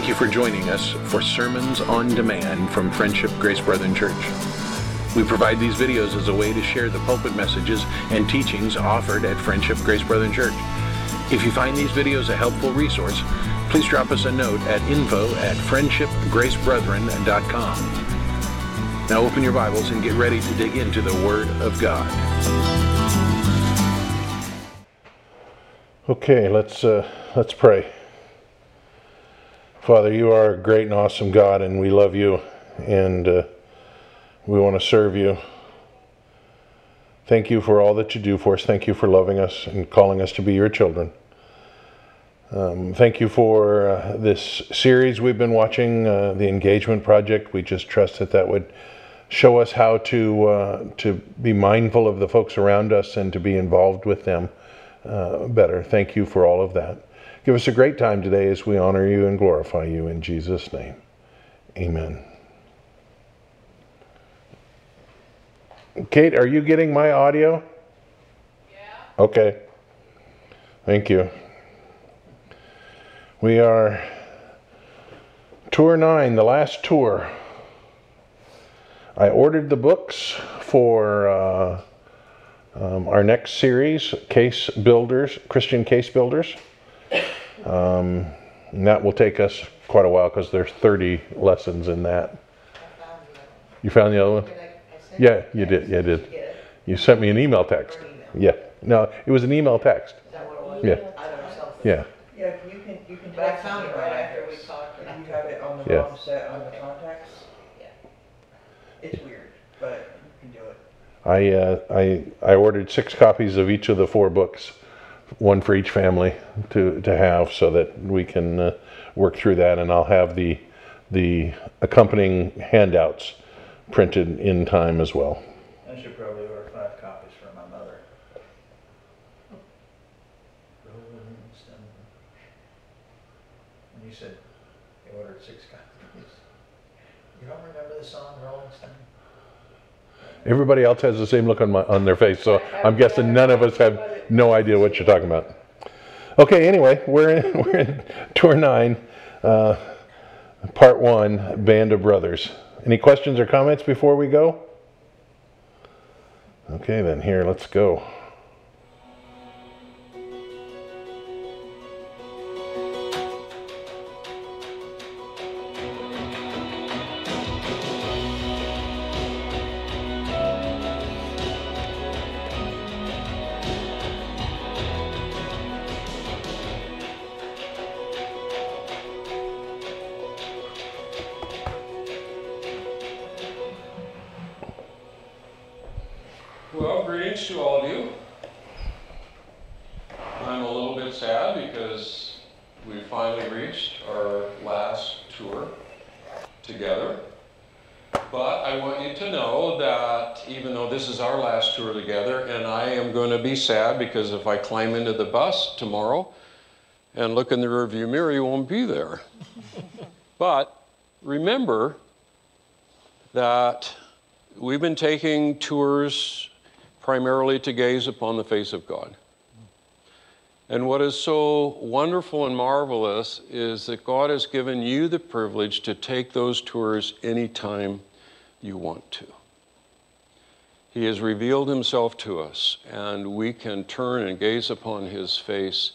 Thank you for joining us for Sermons on Demand from Friendship Grace Brethren Church. We provide these videos as a way to share the pulpit messages and teachings offered at Friendship Grace Brethren Church. If you find these videos a helpful resource, please drop us a note at info at friendshipgracebrethren.com. Now open your Bibles and get ready to dig into the Word of God. Okay, let's uh, let's pray. Father, you are a great and awesome God, and we love you, and uh, we want to serve you. Thank you for all that you do for us. Thank you for loving us and calling us to be your children. Um, thank you for uh, this series we've been watching, uh, the Engagement Project. We just trust that that would show us how to uh, to be mindful of the folks around us and to be involved with them uh, better. Thank you for all of that. Give us a great time today as we honor you and glorify you in Jesus' name. Amen. Kate, are you getting my audio? Yeah. Okay. Thank you. We are tour nine, the last tour. I ordered the books for uh, um, our next series, Case Builders, Christian Case Builders. Um, and that will take us quite a while because there's 30 lessons in that. You found the other one? Yeah, you did. Yeah, you did. You sent me an email text. Yeah. No, it was an email text. Yeah. Yeah. Yeah, you can, you can. And I found it right after we talked. If you have it on the Yeah. wrong set on the contacts. Yeah. It's weird, but you can do it. I, uh, I, I ordered six copies of each of the four books, one for each family to, to have so that we can uh, work through that. And I'll have the, the accompanying handouts printed in time as well. I should probably order five copies for my mother. Rolling Stone. And you said you ordered six copies. You don't remember the song Rolling Stone? Everybody else has the same look on my on their face, so I'm guessing none of us have no idea what you're talking about. Okay, anyway, we're in we're in tour nine, uh, part one, Band of Brothers. Any questions or comments before we go? Okay, then here, let's go. Sad because if I climb into the bus tomorrow and look in the rearview mirror, you won't be there. but remember that we've been taking tours primarily to gaze upon the face of God. And what is so wonderful and marvelous is that God has given you the privilege to take those tours anytime you want to. He has revealed himself to us, and we can turn and gaze upon his face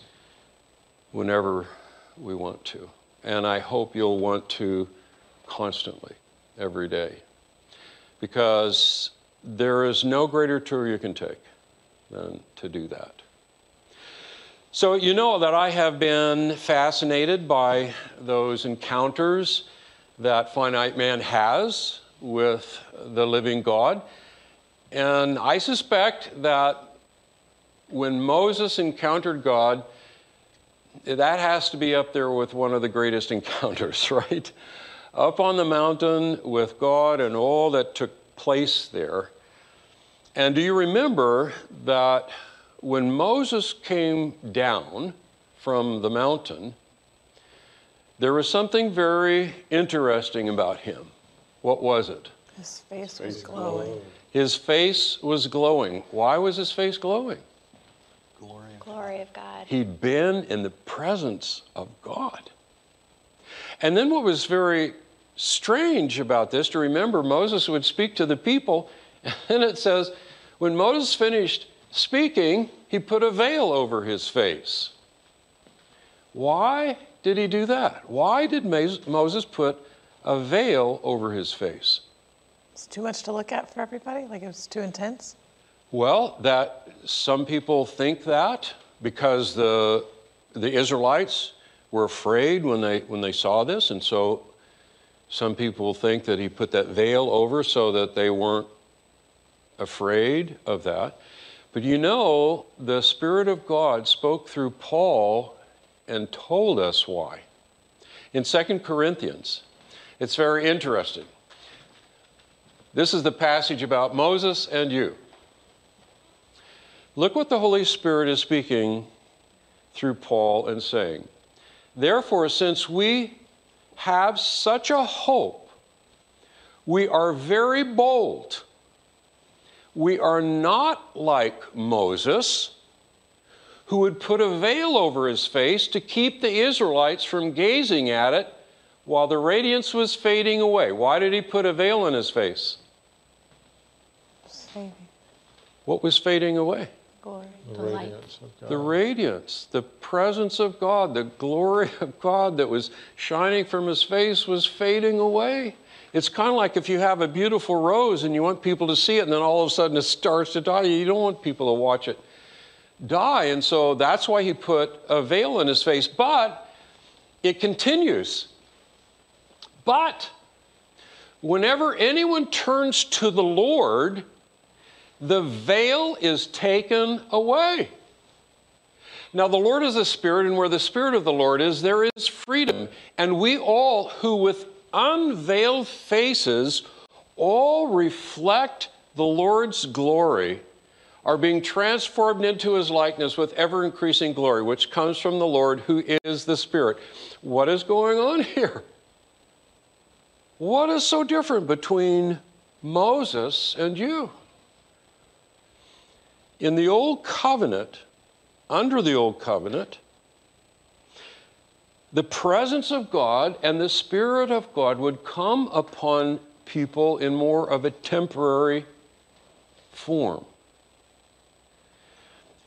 whenever we want to. And I hope you'll want to constantly, every day because there is no greater tour you can take than to do that. So, you know that I have been fascinated by those encounters that finite man has with the living God. And I suspect that when Moses encountered God, that has to be up there with one of the greatest encounters, right? Up on the mountain with God and all that took place there. And do you remember that when Moses came down from the mountain, there was something very interesting about him. What was it? His face was glowing. His face was glowing. Why was his face glowing? Glory of God. He'd been in the presence of God. And then what was very strange about this to remember, Moses would speak to the people, and it says, when Moses finished speaking, he put a veil over his face. Why did he do that? Why did Moses put a veil over his face? It's too much to look at for everybody? Like it was too intense? Well, that some people think that because the the Israelites were afraid when they when they saw this, and so some people think that he put that veil over so that they weren't afraid of that. But you know, the Spirit of God spoke through Paul and told us why. In 2 Corinthians, it's very interesting. This is the passage about Moses and you. Look what the Holy Spirit is speaking through Paul and saying. Therefore, since we have such a hope, we are very bold. We are not like Moses who would put a veil over his face to keep the Israelites from gazing at it while the radiance was fading away. Why did he put a veil on his face? Saving. What was fading away? Glory. The radiance of God. The radiance, the presence of God, the glory of God that was shining from his face was fading away. It's kind of like if you have a beautiful rose and you want people to see it, and then all of a sudden it starts to die. You don't want people to watch it die. And so that's why he put a veil on his face. But it continues. But whenever anyone turns to the Lord, the veil is taken away. Now, the Lord is a spirit, and where the spirit of the Lord is, there is freedom. And we all who with unveiled faces all reflect the Lord's glory are being transformed into his likeness with ever increasing glory, which comes from the Lord who is the Spirit. What is going on here? What is so different between Moses and you? In the Old Covenant, under the Old Covenant, the presence of God and the Spirit of God would come upon people in more of a temporary form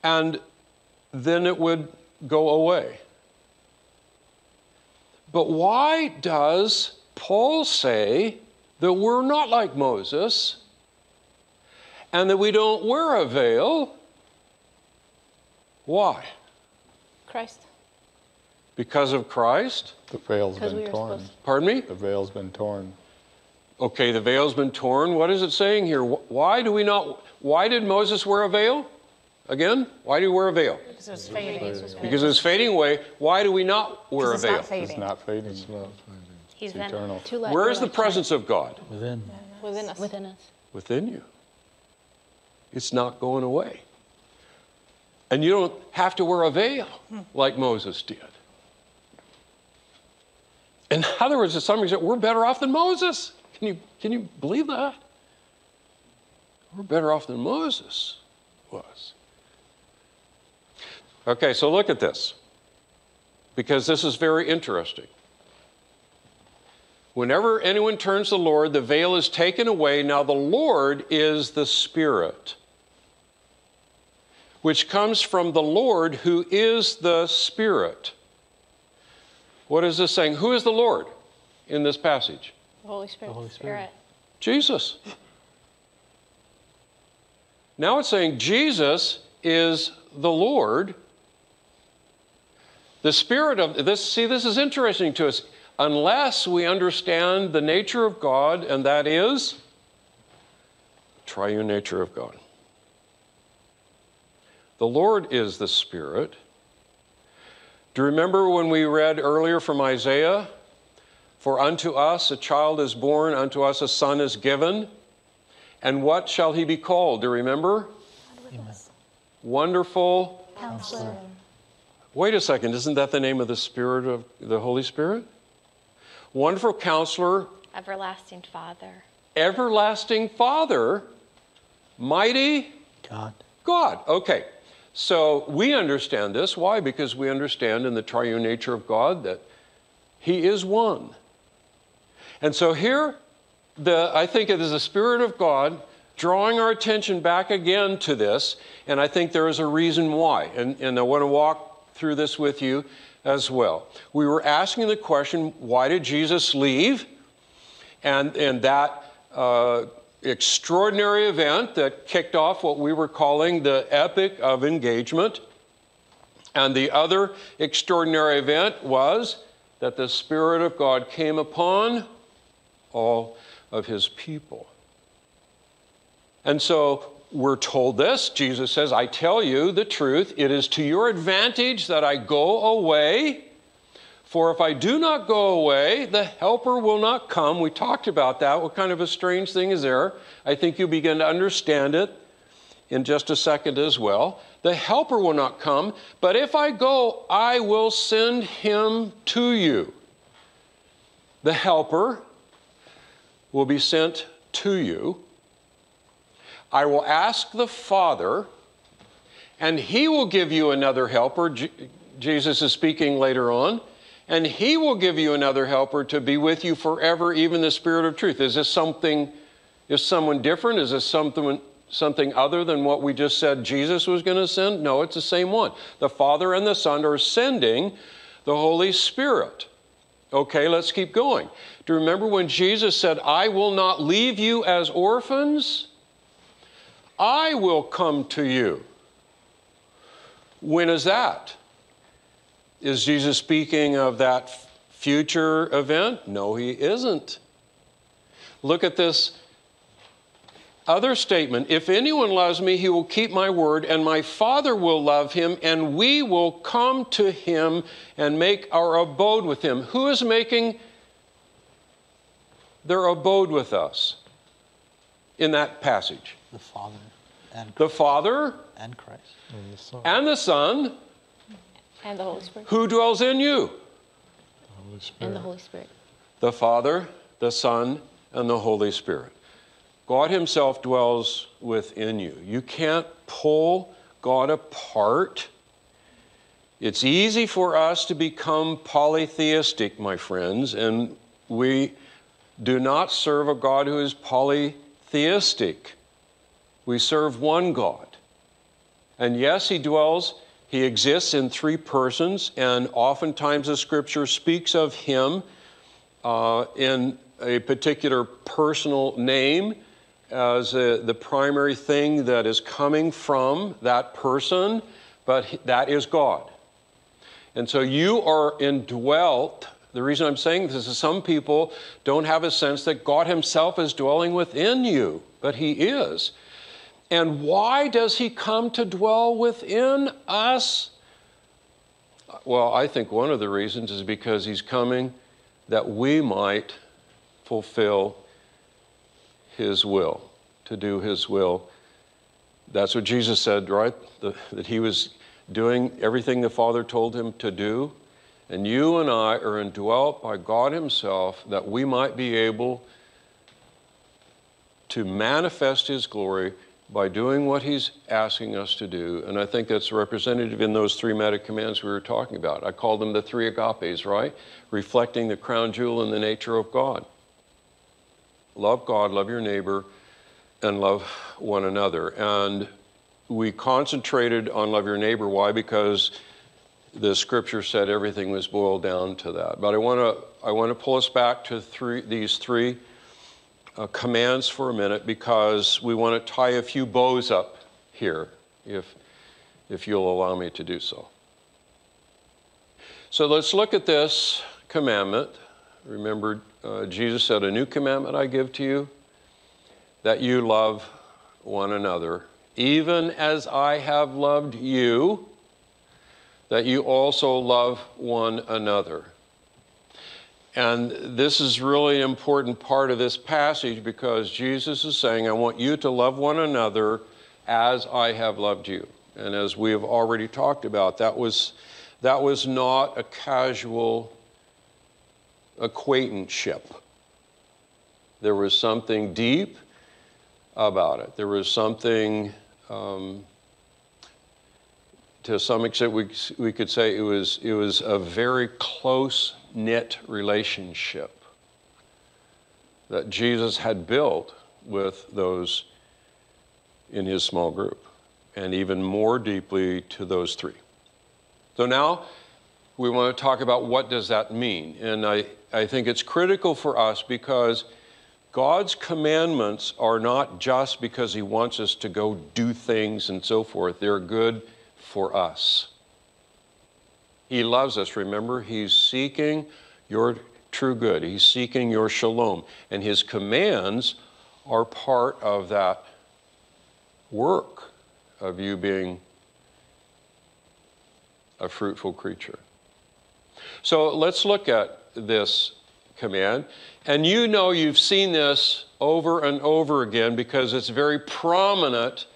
and then it would go away. But why does Paul say that we're not like Moses and that we don't wear a veil? Why? Christ. Because of Christ? The veil's been were torn. supposed Pardon me? The veil's been torn. Okay, the veil's been torn. What is it saying here? Why do we not? Why did Moses wear a veil? Again, why do you wear a veil? Because it was fading. Because it's fading away. Why do we not wear a Because it's veil? not fading. It's not fading. He's It's eternal. to let Where is the presence of God? Within. within us? Within us. Within you. It's not going away. And you don't have to wear a veil like Moses did. In other words, to some extent, we're better off than Moses. Can you, can you believe that? We're better off than Moses was. Okay, so look at this, because this is very interesting. Whenever anyone turns to the Lord, the veil is taken away. Now, the Lord is the Spirit, which comes from the Lord who is the Spirit. What is this saying? Who is the Lord in this passage? The Holy Spirit. The Holy Spirit. Jesus. Now it's saying Jesus is the Lord. The Spirit of this, see, this is interesting to us. Unless we understand the nature of God, and that is triune nature of God. The Lord is the Spirit. Do you remember when we read earlier from Isaiah? For unto us a child is born, unto us a son is given. And what shall he be called? Do you remember? Wonderful. Counselor. Wait a second, isn't that the name of the Spirit of the Holy Spirit? Wonderful Counselor, Everlasting Father. Everlasting Father, Mighty God. God. Okay, so we understand this. Why? Because we understand in the triune nature of God that He is one. And so here, the, I think it is the Spirit of God drawing our attention back again to this, and I think there is a reason why. And, and I want to walk through this with you as well. We were asking the question why did Jesus leave? And, and that uh, extraordinary event that kicked off what we were calling the epic of engagement. And the other extraordinary event was that the Spirit of God came upon all of his people. And so we're told this. Jesus says, I tell you the truth. It is to your advantage that I go away. For if I do not go away, the Helper will not come. We talked about that. What kind of a strange thing is there? I think you'll begin to understand it in just a second as well. The Helper will not come, but if I go, I will send him to you. The Helper will be sent to you. I will ask the Father, and he will give you another helper. Jesus is speaking later on. And he will give you another helper to be with you forever, even the Spirit of truth. Is this something, is someone different? Is this something, something other than what we just said Jesus was going to send? No, it's the same one. The Father and the Son are sending the Holy Spirit. Okay, let's keep going. Do you remember when Jesus said, I will not leave you as orphans? I will come to you. When is that? Is Jesus speaking of that future event? No, he isn't. Look at this other statement If anyone loves me, he will keep my word, and my Father will love him, and we will come to him and make our abode with him. Who is making their abode with us in that passage? The Father and, The Father and Christ. And the Son, and the Son, And the Holy Spirit. who dwells in you? the Holy And the Holy Spirit. The Father, the Son, and the Holy Spirit. God Himself dwells within you. You can't pull God apart. It's easy for us to become polytheistic, my friends, and we do not serve a God who is polytheistic. We serve one God. And yes, He dwells, He exists in three persons, and oftentimes the scripture speaks of Him uh, in a particular personal name as a, the primary thing that is coming from that person, but that is God. And so you are indwelt. The reason I'm saying this is some people don't have a sense that God Himself is dwelling within you, but He is. And why does He come to dwell within us? Well, I think one of the reasons is because He's coming that we might fulfill His will, to do His will. That's what Jesus said, right? The, that He was doing everything the Father told Him to do. And you and I are indwelt by God Himself that we might be able to manifest His glory by doing what He's asking us to do. And I think that's representative in those three meta commands we were talking about. I call them the three agapes, right? Reflecting the crown jewel in the nature of God. Love God, love your neighbor, and love one another. And we concentrated on love your neighbor. Why? Because the scripture said everything was boiled down to that. But I want to I want to pull us back to three, these three uh, commands for a minute because we want to tie a few bows up here, if if you'll allow me to do so. So let's look at this commandment. Remember, uh, Jesus said, "A new commandment I give to you, that you love one another, even as I have loved you." That you also love one another. And this is really an important part of this passage because Jesus is saying, I want you to love one another as I have loved you. And as we have already talked about, that was, that was not a casual acquaintanceship. There was something deep about it. There was something um, to some extent, we, we could say it was, it was a very close knit relationship that Jesus had built with those in his small group, and even more deeply to those three. So now we want to talk about what does that mean. And I, I think it's critical for us because God's commandments are not just because he wants us to go do things and so forth. They're good for us. He loves us, remember? He's seeking your true good. He's seeking your shalom. And his commands are part of that work of you being a fruitful creature. So let's look at this command. And you know you've seen this over and over again because it's very prominent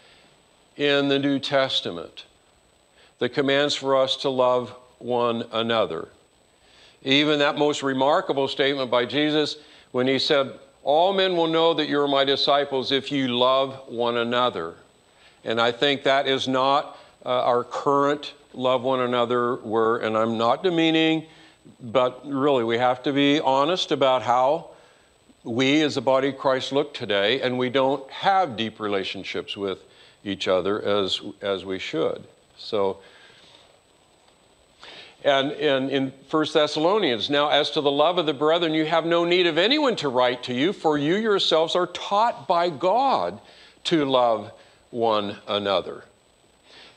in the New Testament. The commands for us to love one another. Even that most remarkable statement by Jesus when he said, All men will know that you're my disciples if you love one another. And I think that is not uh, our current love one another, where, and I'm not demeaning, but really we have to be honest about how we as the body of Christ look today, and we don't have deep relationships with each other as, as we should. So, and, and in 1 Thessalonians, now as to the love of the brethren, you have no need of anyone to write to you, for you yourselves are taught by God to love one another.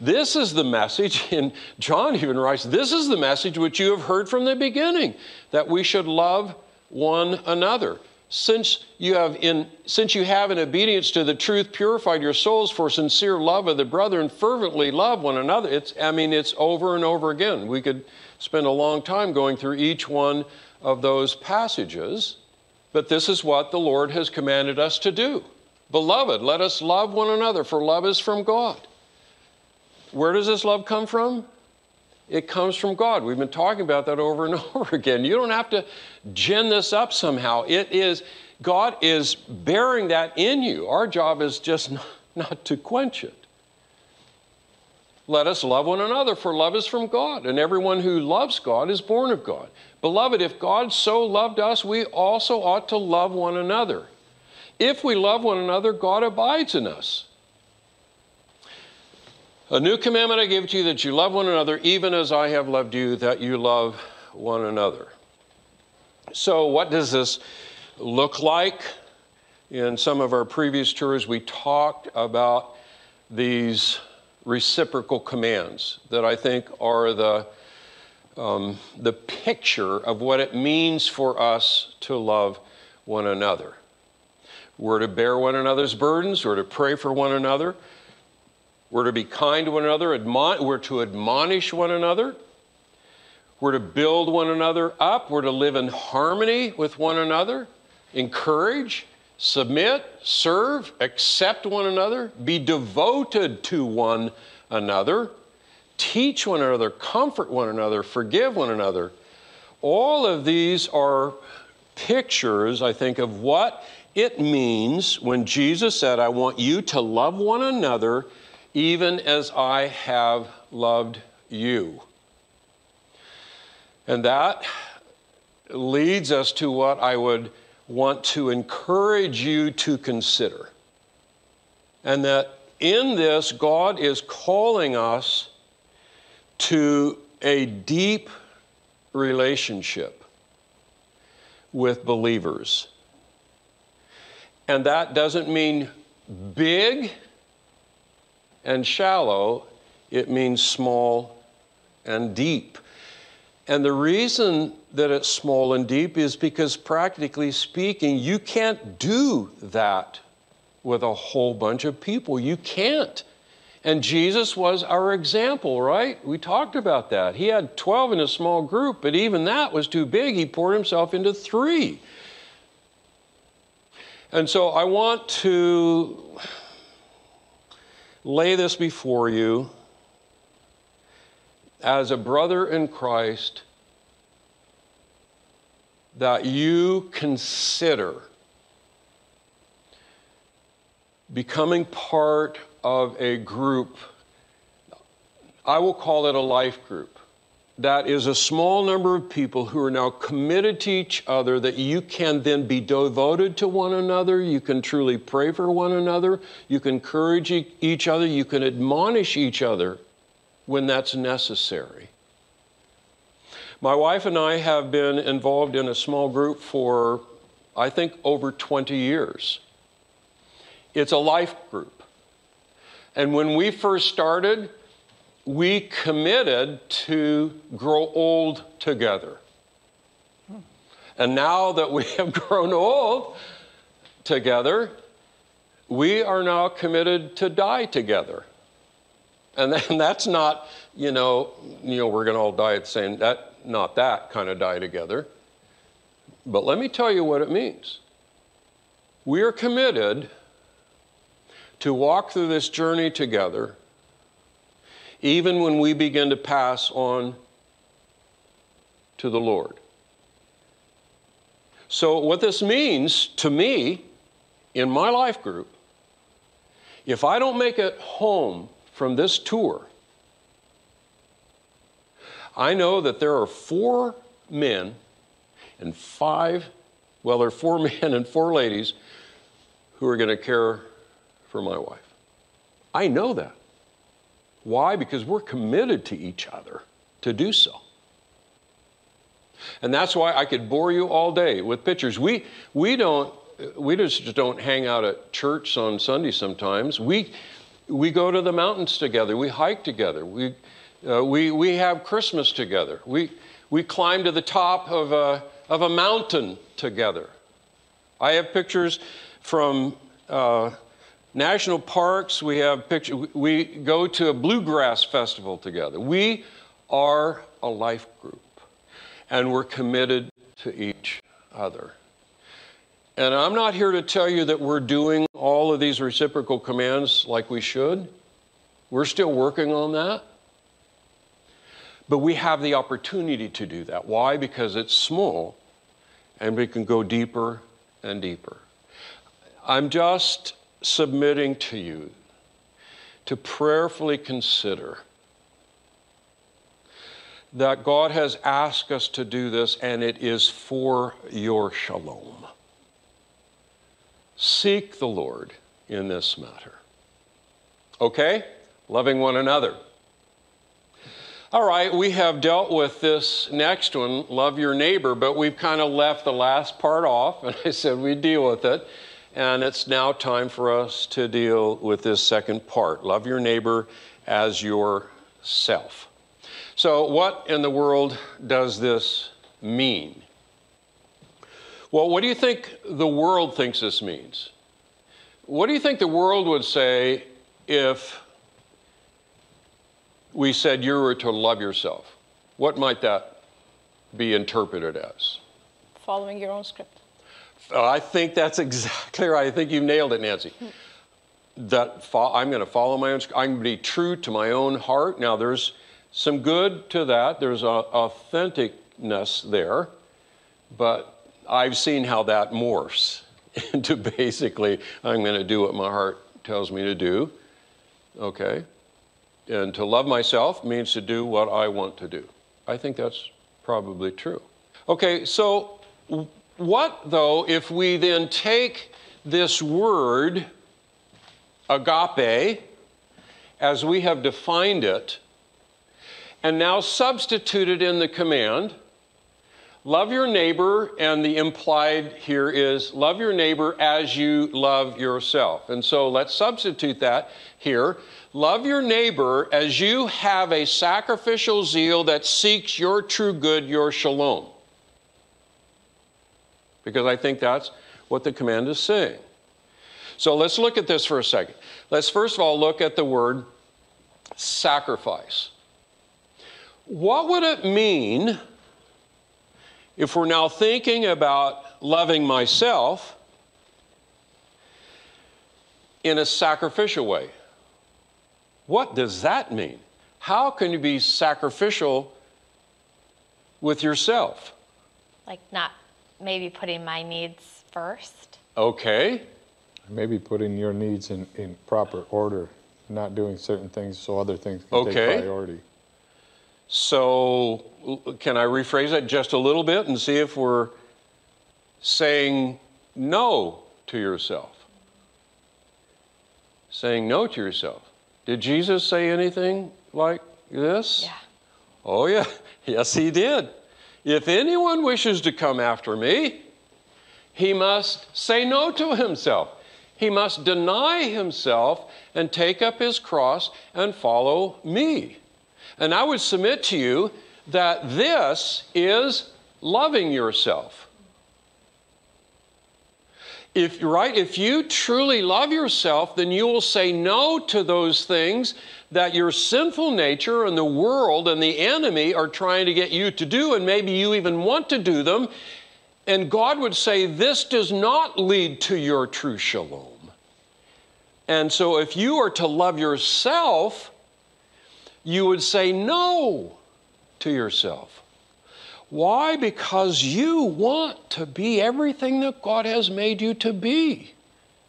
This is the message, and John even writes, This is the message which you have heard from the beginning, that we should love one another. Since you have in since you have in obedience to the truth purified your souls for sincere love of the brethren, fervently love one another. It's I mean, it's over and over again. We could spend a long time going through each one of those passages, but this is what the Lord has commanded us to do. Beloved, let us love one another, for love is from God. Where does this love come from? It comes from God. We've been talking about that over and over again. You don't have to gin this up somehow. It is, God is bearing that in you. Our job is just not, not to quench it. Let us love one another, for love is from God, and everyone who loves God is born of God. Beloved, if God so loved us, we also ought to love one another. If we love one another, God abides in us. A new commandment I give to you that you love one another, even as I have loved you, that you love one another. So, what does this look like? In some of our previous tours, we talked about these reciprocal commands that I think are the, um, the picture of what it means for us to love one another. We're to bear one another's burdens, we're to pray for one another, we're to be kind to one another, admon- we're to admonish one another, we're to build one another up, we're to live in harmony with one another, encourage, submit, serve, accept one another, be devoted to one another, teach one another, comfort one another, forgive one another. All of these are pictures, I think, of what it means when Jesus said, I want you to love one another even as I have loved you. And that leads us to what I would want to encourage you to consider. And that in this, God is calling us to a deep relationship with believers. And that doesn't mean big and shallow, it means small and deep. And the reason that it's small and deep is because, practically speaking, you can't do that with a whole bunch of people. You can't. And Jesus was our example, right? We talked about that. He had 12 in a small group, but even that was too big. He poured himself into three. And so I want to lay this before you as a brother in Christ that you consider becoming part of a group I will call it a life group. That is a small number of people who are now committed to each other, that you can then be devoted to one another. You can truly pray for one another. You can encourage each other. You can admonish each other when that's necessary. My wife and I have been involved in a small group for, I think, over 20 years. It's a life group. And when we first started, we committed to grow old together. And now that we have grown old together, we are now committed to die together. And then that's not, you know, you know, we're going to all die at the same that not that kind of die together. But let me tell you what it means. We are committed to walk through this journey together even when we begin to pass on to the Lord. So, what this means to me in my life group, if I don't make it home from this tour, I know that there are four men and five, well, there are four men and four ladies who are going to care for my wife. I know that. Why? Because we're committed to each other to do so. And that's why I could bore you all day with pictures. We, we don't, we just don't hang out at church on Sunday sometimes. We, we go to the mountains together. We hike together. We, uh, we, we have Christmas together. We, we climb to the top of a, of a mountain together. I have pictures from uh, national parks. We have pictures. We go to a bluegrass festival together. We are a life group, and we're committed to each other. And I'm not here to tell you that we're doing all of these reciprocal commands like we should. We're still working on that. But we have the opportunity to do that. Why? Because it's small and we can go deeper and deeper. I'm just submitting to you to prayerfully consider that God has asked us to do this and it is for your shalom. Seek the Lord in this matter. Okay? Loving one another. All right, we have dealt with this next one, love your neighbor, but we've kind of left the last part off, and I said we'd deal with it. And it's now time for us to deal with this second part love your neighbor as yourself. So, what in the world does this mean? Well, what do you think the world thinks this means? What do you think the world would say if we said you were to love yourself? What might that be interpreted as? Following your own script. Uh, I think that's exactly right. I think you've nailed it, Nancy. That fo- I'm going to follow my own. I'm going to be true to my own heart. Now, there's some good to that. There's a authenticness there, but I've seen how that morphs into basically I'm going to do what my heart tells me to do. Okay, and to love myself means to do what I want to do. I think that's probably true. Okay, so what though if we then take this word, agape, as we have defined it, and now substitute it in the command? Love your neighbor, and the implied here is love your neighbor as you love yourself. And so let's substitute that here. Love your neighbor as you have a sacrificial zeal that seeks your true good, your shalom. Because I think that's what the command is saying. So let's look at this for a second. Let's first of all look at the word sacrifice. What would it mean if we're now thinking about loving myself in a sacrificial way? What does that mean? How can you be sacrificial with yourself? Like not maybe putting my needs first. Okay. Maybe putting your needs in, in proper order not doing certain things so other things can Okay. take priority. So, can I rephrase that just a little bit and see if we're saying no to yourself? Saying no to yourself. Did Jesus say anything like this? Yeah. Oh, yeah. Yes, he did. If anyone wishes to come after me, he must say no to himself. He must deny himself and take up his cross and follow me. And I would submit to you that this is loving yourself. If right, if you truly love yourself, then you will say no to those things that your sinful nature and the world and the enemy are trying to get you to do, and maybe you even want to do them. And God would say, This does not lead to your true shalom. And so, if you are to love yourself, you would say no to yourself. Why? Because you want to be everything that God has made you to be.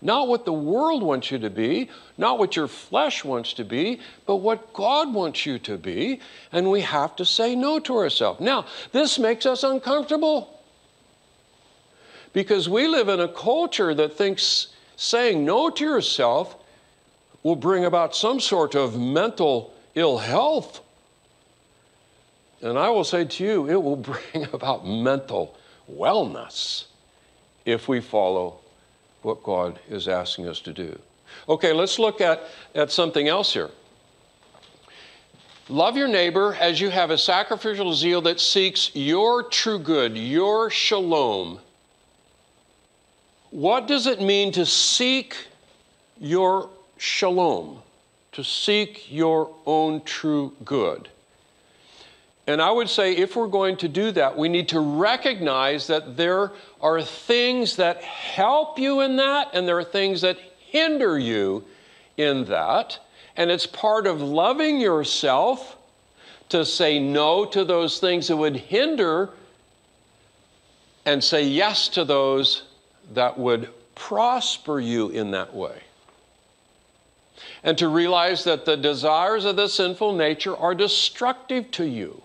Not what the world wants you to be, not what your flesh wants to be, but what God wants you to be. And we have to say no to ourselves. Now, this makes us uncomfortable because we live in a culture that thinks saying no to yourself will bring about some sort of mental ill health. And I will say to you, it will bring about mental wellness if we follow what God is asking us to do. Okay, let's look at, at something else here. Love your neighbor as you have a sacrificial zeal that seeks your true good, your shalom. What does it mean to seek your shalom, to seek your own true good? And I would say if we're going to do that, we need to recognize that there are things that help you in that, and there are things that hinder you in that. And it's part of loving yourself to say no to those things that would hinder and say yes to those that would prosper you in that way. And to realize that the desires of the sinful nature are destructive to you.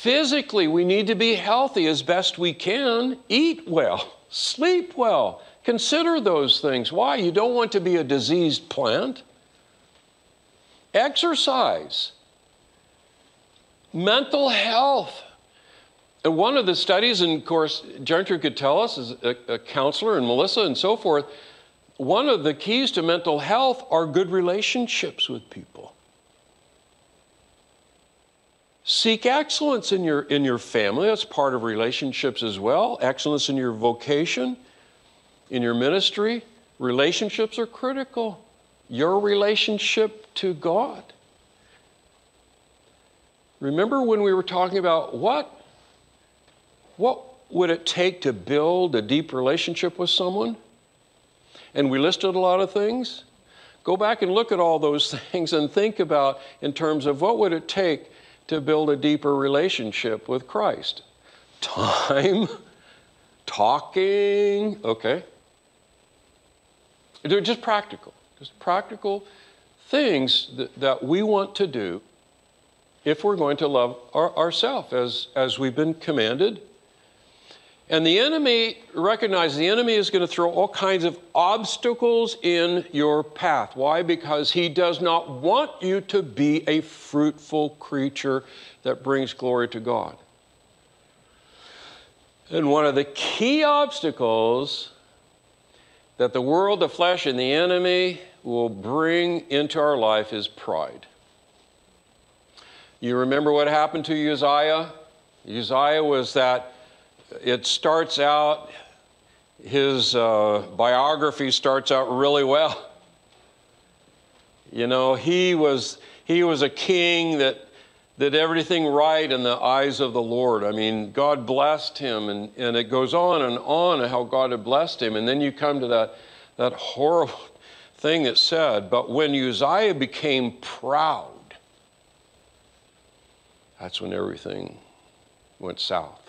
Physically, we need to be healthy as best we can, eat well, sleep well. Consider those things. Why? You don't want to be a diseased plant. Exercise, mental health. And one of the studies, and of course, Gentry could tell us as a, a counselor, and Melissa and so forth, one of the keys to mental health are good relationships with people. Seek excellence in your, in your family. That's part of relationships as well. Excellence in your vocation, in your ministry. Relationships are critical. Your relationship to God. Remember when we were talking about what? What would it take to build a deep relationship with someone? And we listed a lot of things. Go back and look at all those things and think about in terms of what would it take to build a deeper relationship with Christ? Time, talking, okay. They're just practical, just practical things that, that we want to do if we're going to love our, ourselves as, as we've been commanded. And the enemy, recognize the enemy is going to throw all kinds of obstacles in your path. Why? Because he does not want you to be a fruitful creature that brings glory to God. And one of the key obstacles that the world, the flesh, and the enemy will bring into our life is pride. You remember what happened to Uzziah? Uzziah was that it starts out, his uh, biography starts out really well. You know, he was, he was a king that did everything right in the eyes of the Lord. I mean, God blessed him, and, and it goes on and on how God had blessed him. And then you come to that, that horrible thing that said, But when Uzziah became proud, that's when everything went south.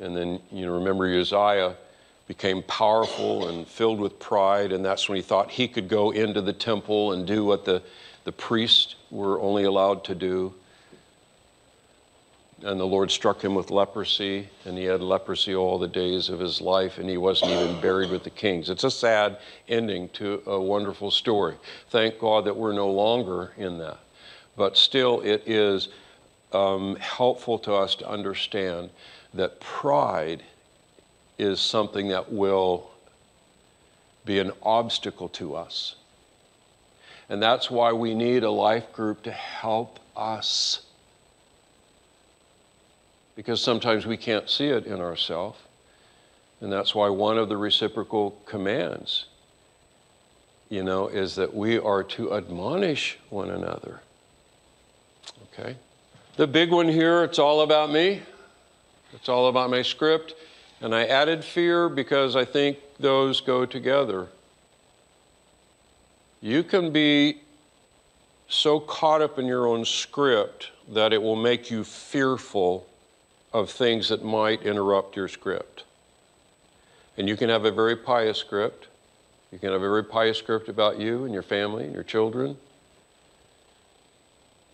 And then you remember Uzziah became powerful and filled with pride, and that's when he thought he could go into the temple and do what the, the priests were only allowed to do. And the Lord struck him with leprosy, and he had leprosy all the days of his life, and he wasn't even buried with the kings. It's a sad ending to a wonderful story. Thank God that we're no longer in that. But still, it is um, helpful to us to understand that pride is something that will be an obstacle to us. And that's why we need a life group to help us. Because sometimes we can't see it in ourselves. And that's why one of the reciprocal commands, you know, is that we are to admonish one another. Okay? The big one here, it's all about me. It's all about my script. And I added fear because I think those go together. You can be so caught up in your own script that it will make you fearful of things that might interrupt your script. And you can have a very pious script. You can have a very pious script about you and your family and your children.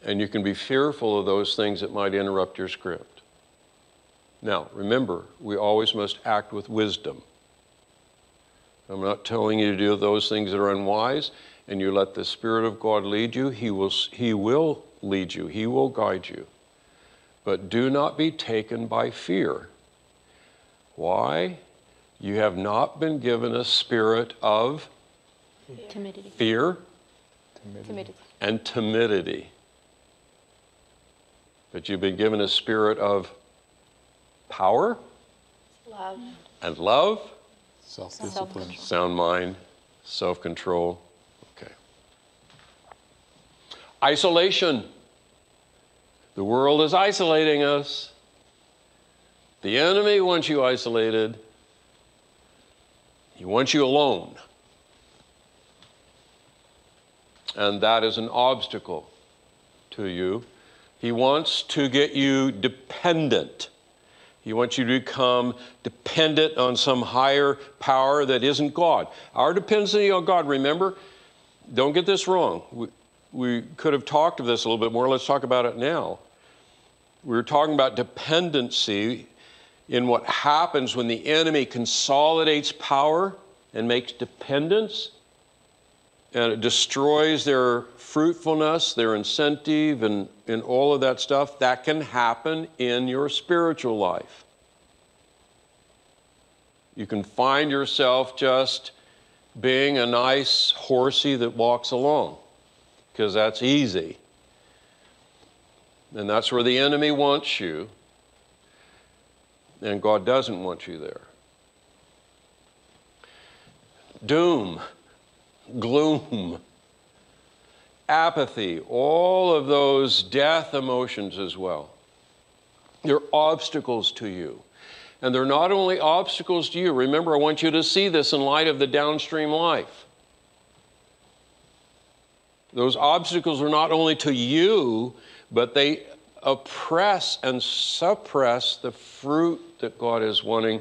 And you can be fearful of those things that might interrupt your script. Now, remember, we always must act with wisdom. I'm not telling you to do those things that are unwise, and you let the Spirit of God lead you. He will, he will lead you, He will guide you. But do not be taken by fear. Why? You have not been given a spirit of Timidity. fear Timidity. and timidity. But you've been given a spirit of power Love. and love, Self-discipline. Sound mind, self control. Okay. Isolation. The world is isolating us. The enemy wants you isolated, he wants you alone. And that is an obstacle to you. He wants to get you dependent. He wants you to become dependent on some higher power that isn't God. Our dependency on God, remember, don't get this wrong. We, we could have talked of this a little bit more. Let's talk about it now. We were talking about dependency in what happens when the enemy consolidates power and makes dependence and it destroys their fruitfulness, their incentive, and, and all of that stuff, that can happen in your spiritual life. You can find yourself just being a nice horsey that walks along, because that's easy. And that's where the enemy wants you, and God doesn't want you there. Doom gloom, apathy, all of those death emotions as well. They're obstacles to you. And they're not only obstacles to you. Remember, I want you to see this in light of the downstream life. Those obstacles are not only to you, but they oppress and suppress the fruit that God is wanting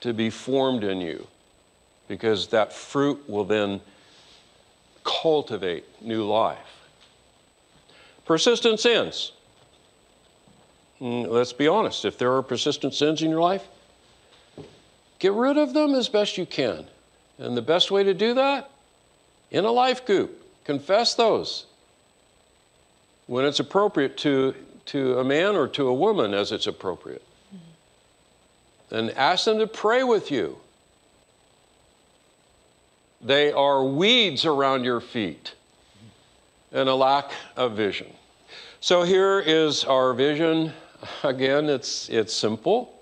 to be formed in you because that fruit will then cultivate new life. Persistent sins. Mm, Let's be honest, if there are persistent sins in your life, get rid of them as best you can. And the best way to do that? In a life group. Confess those when it's appropriate to, to a man or to a woman as it's appropriate. And ask them to pray with you. They are weeds around your feet and a lack of vision. So here is our vision. Again, it's, it's simple.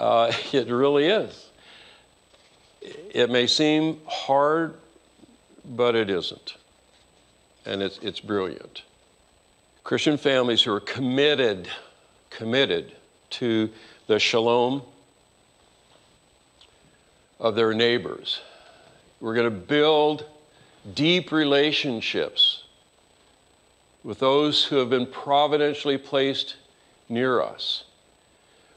Uh, it really is. It may seem hard, but it isn't. And it's, it's brilliant. Christian families who are committed, committed to the shalom of their neighbors we're going to build deep relationships with those who have been providentially placed near us.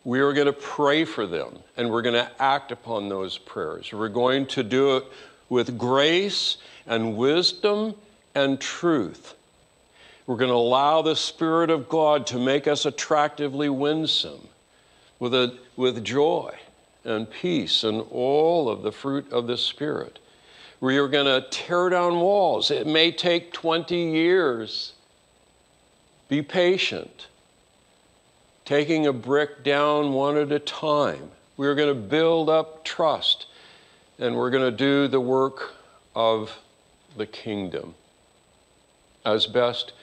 we are going to pray for them and we're going to act upon those prayers. We're going to do it with grace and wisdom and truth. We're going to allow the Spirit of God to make us attractively winsome with, a, with joy and peace and all of the fruit of the Spirit. We are going to tear down walls. It may take 20 years. Be patient, taking a brick down one at a time. We're going to build up trust and we're going to do the work of the kingdom as best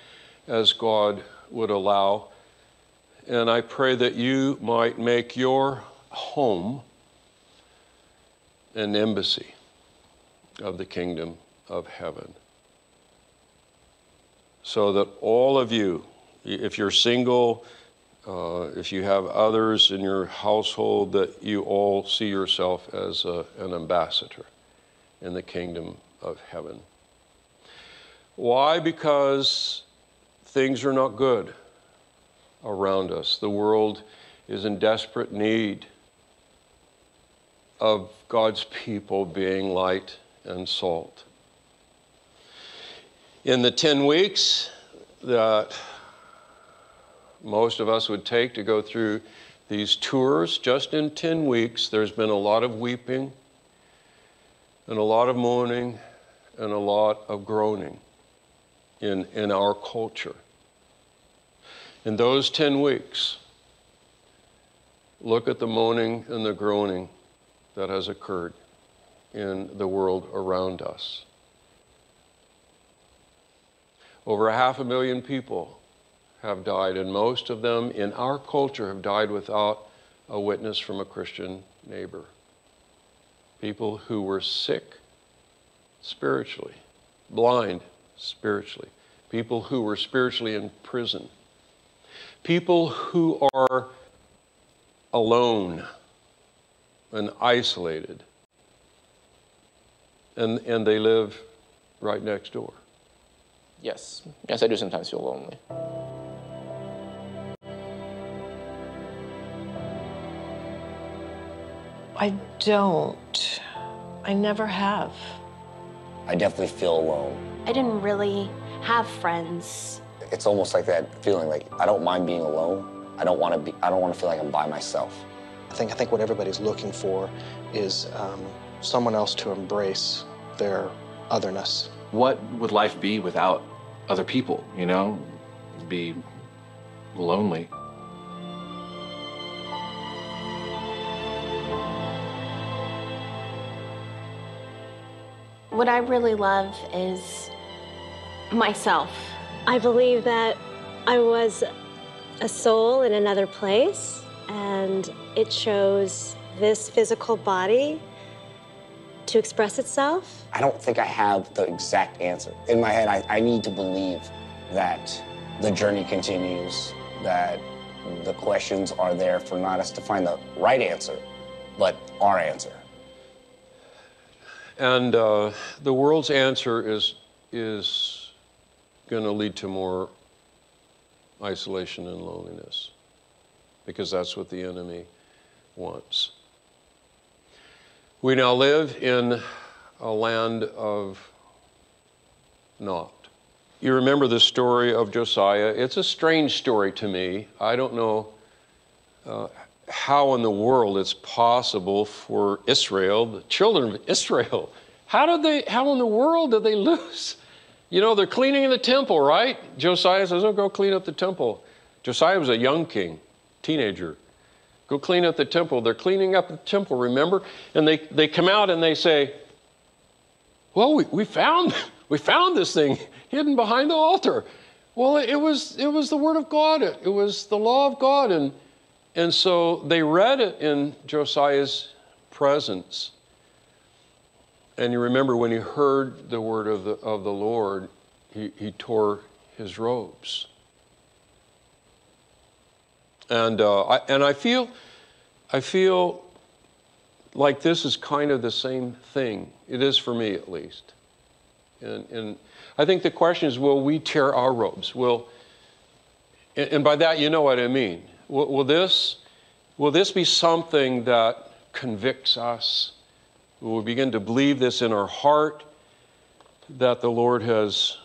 as God would allow. And I pray that you might make your home an embassy of the kingdom of heaven. So that all of you, if you're single, uh, if you have others in your household, that you all see yourself as a, an ambassador in the kingdom of heaven. Why? Because things are not good around us. The world is in desperate need of God's people being light and salt. In the 10 weeks that most of us would take to go through these tours, just in 10 weeks, there's been a lot of weeping and a lot of mourning and a lot of groaning in, in our culture. In those 10 weeks, look at the moaning and the groaning that has occurred in the world around us. Over a half a million people have died, and most of them in our culture have died without a witness from a Christian neighbor. People who were sick spiritually, blind spiritually, people who were spiritually in prison, people who are alone and isolated, and, and they live right next door. Yes, yes, I do sometimes feel lonely. I don't. I never have. I definitely feel alone. I didn't really have friends. It's almost like that feeling like I don't mind being alone. I don't want to be. I don't want to feel like I'm by myself. I think I think what everybody's looking for is um, someone else to embrace their otherness. What would life be without other people? You know, be lonely. What I really love is myself. I believe that I was a soul in another place, and it shows this physical body to express itself. I don't think I have the exact answer. In my head, I, I need to believe that the journey continues, that the questions are there for not us to find the right answer, but our answer. And uh, the world's answer is, is going to lead to more isolation and loneliness because that's what the enemy wants. We now live in a land of not. You remember the story of Josiah. It's a strange story to me. I don't know uh, how in the world it's possible for Israel, the children of Israel, how did they, how in the world did they lose? You know, they're cleaning the temple, right? Josiah says, Oh, go clean up the temple. Josiah was a young king, teenager. Go clean up the temple. They're cleaning up the temple, remember? And they, they come out and they say, Well, we, we, found, we found this thing hidden behind the altar. Well, it was, it was the Word of God, it, it was the law of God. And, and so they read it in Josiah's presence. And you remember when he heard the word of the, of the Lord, he, he tore his robes. And, uh, I, and I feel, I feel like this is kind of the same thing. It is for me, at least. And, and I think the question is will we tear our robes? Will, and by that, you know what I mean. Will, will this Will this be something that convicts us? Will we begin to believe this in our heart that the Lord has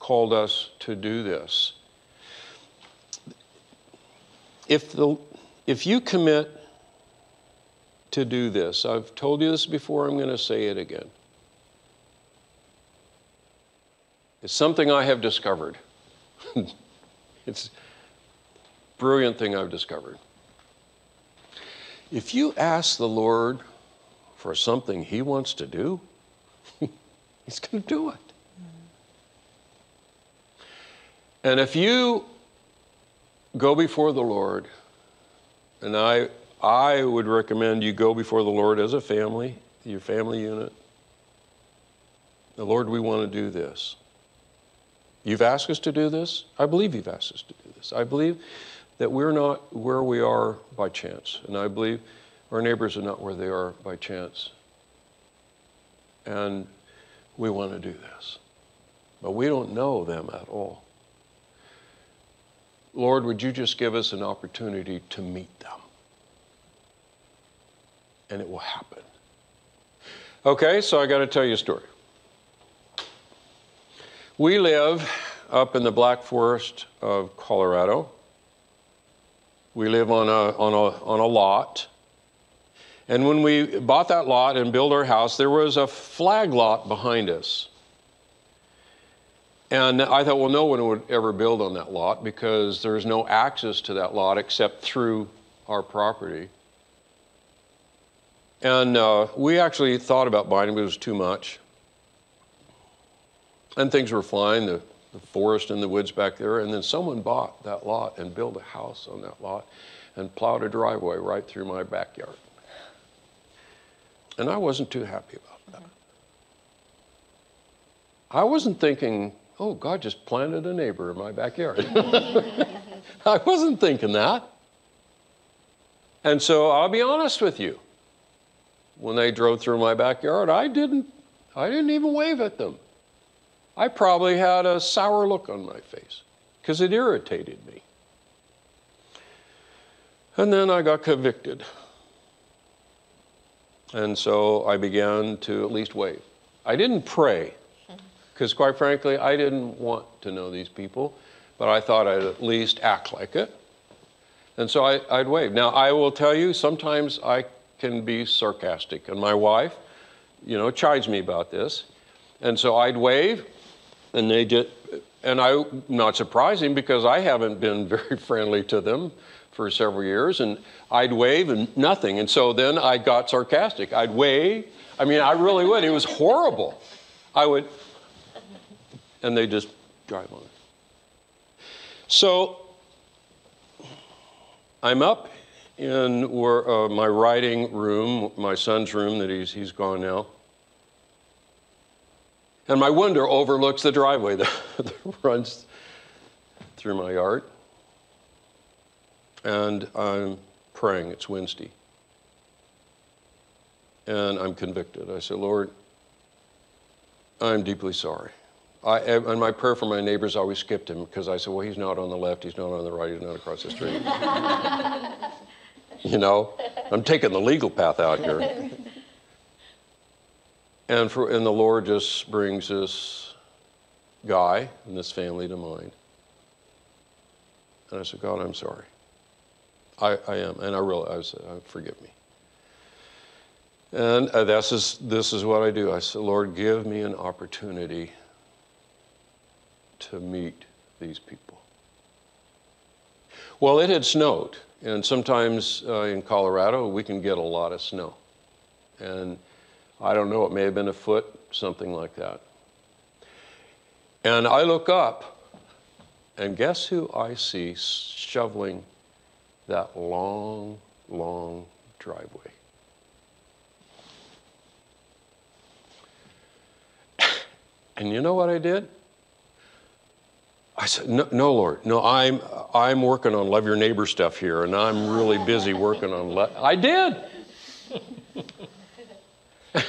called us to do this? If, the, if you commit to do this, I've told you this before, I'm going to say it again. It's something I have discovered. it's a brilliant thing I've discovered. If you ask the Lord for something He wants to do, He's going to do it. And if you go before the Lord, and I, I would recommend you go before the Lord as a family, your family unit. The Lord, we want to do this. You've asked us to do this. I believe you've asked us to do this. I believe that we're not where we are by chance. And I believe our neighbors are not where they are by chance. And we want to do this. But we don't know them at all. Lord, would you just give us an opportunity to meet them? And it will happen. Okay, so I got to tell you a story. We live up in the Black Forest of Colorado. We live on a, on a, on a lot. And when we bought that lot and built our house, there was a flag lot behind us. And I thought, well, no one would ever build on that lot because there's no access to that lot except through our property. And uh, we actually thought about buying it, but it was too much. And things were fine, the, the forest and the woods back there. And then someone bought that lot and built a house on that lot and plowed a driveway right through my backyard. And I wasn't too happy about that. I wasn't thinking, oh, God just planted a neighbor in my backyard. I wasn't thinking that. And so I'll be honest with you. When they drove through my backyard, I didn't I didn't even wave at them. I probably had a sour look on my face because it irritated me. And then I got convicted. And so I began to at least wave. I didn't pray because, quite frankly, I didn't want to know these people, but I thought I'd at least act like it. And so I, would wave. Now, I will tell you, sometimes I can be sarcastic, and my wife, you know, chides me about this. And so I'd wave, and they did, and I, not surprising because I haven't been very friendly to them for several years, and I'd wave and nothing. And so then I got sarcastic. I'd wave. I mean, I really would. It was horrible. I would, and they just drive on. So I'm up in where, uh, my writing room, my son's room that he's, he's gone now. And my window overlooks the driveway that, that runs through my yard. And I'm praying. It's Wednesday. And I'm convicted. I say, Lord, I'm deeply sorry. I, and my prayer for my neighbors always skipped him because I said, well, he's not on the left, he's not on the right, he's not across the street. you know, I'm taking the legal path out here. And, for, and the Lord just brings this guy and this family to mind. And I said, God, I'm sorry. I, I am. And I realized, uh, forgive me. And uh, this, is, this is what I do. I said, Lord, give me an opportunity to meet these people. Well, it had snowed, and sometimes uh, in Colorado we can get a lot of snow. And I don't know, it may have been a foot, something like that. And I look up, and guess who I see shoveling that long, long driveway? And you know what I did? I said, no, no, Lord, no, I'm, I'm working on love your neighbor stuff here, and I'm really busy working on, le-. I did.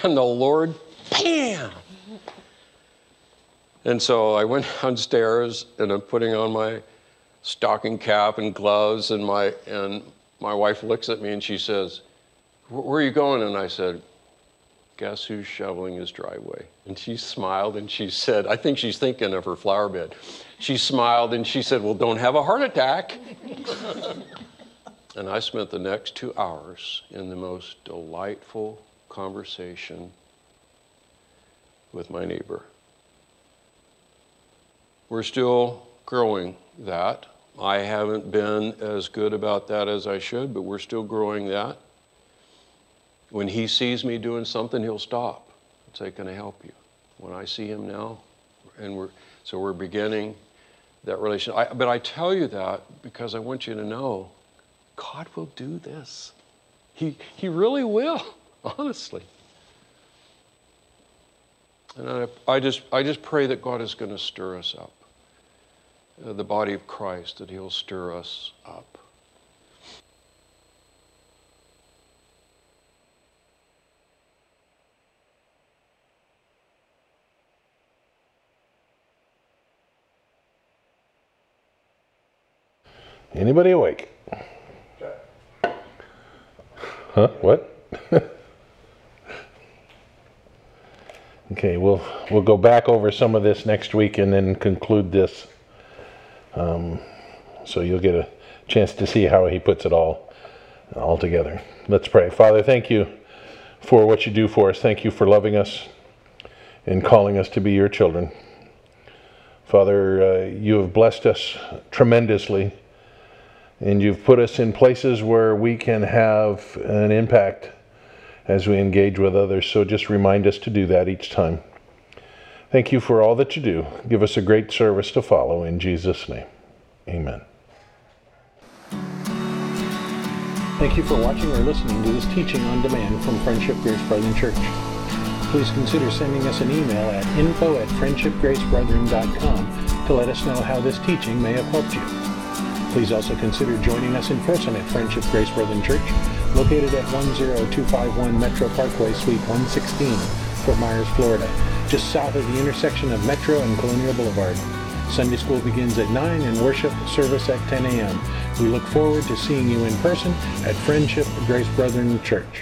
and the Lord, bam! And so I went downstairs and I'm putting on my stocking cap and gloves and my, and my wife looks at me and she says, Where are you going? And I said, Guess who's shoveling his driveway? And she smiled and she said, I think she's thinking of her flower bed. She smiled and she said, Well, don't have a heart attack. and I spent the next two hours in the most delightful conversation with my neighbor. We're still growing that. I haven't been as good about that as I should, but we're still growing that. When he sees me doing something, he'll stop and say, Can I help you? When I see him now, and we're so we're beginning that relation. I, but I tell you that because I want you to know God will do this. He, he really will, honestly. And I, I, just, I just pray that God is going to stir us up, uh, the body of Christ, that He'll stir us up. Anybody awake? Huh? What? okay, we'll we'll go back over some of this next week and then conclude this. Um, so you'll get a chance to see how he puts it all all together. Let's pray. Father, thank you for what you do for us. Thank you for loving us and calling us to be your children. Father, uh, you have blessed us tremendously and you've put us in places where we can have an impact as we engage with others. So just remind us to do that each time. Thank you for all that you do. Give us a great service to follow in Jesus' name. Amen. Thank you for watching or listening to this teaching on demand from Friendship Grace Brethren Church. Please consider sending us an email at info at friendshipgracebrethren.com to let us know how this teaching may have helped you. Please also consider joining us in person at Friendship Grace Brethren Church, located at 10251 Metro Parkway, Suite 116, Fort Myers, Florida, just south of the intersection of Metro and Colonial Boulevard. Sunday school begins at 9 and worship service at 10 a.m. We look forward to seeing you in person at Friendship Grace Brethren Church.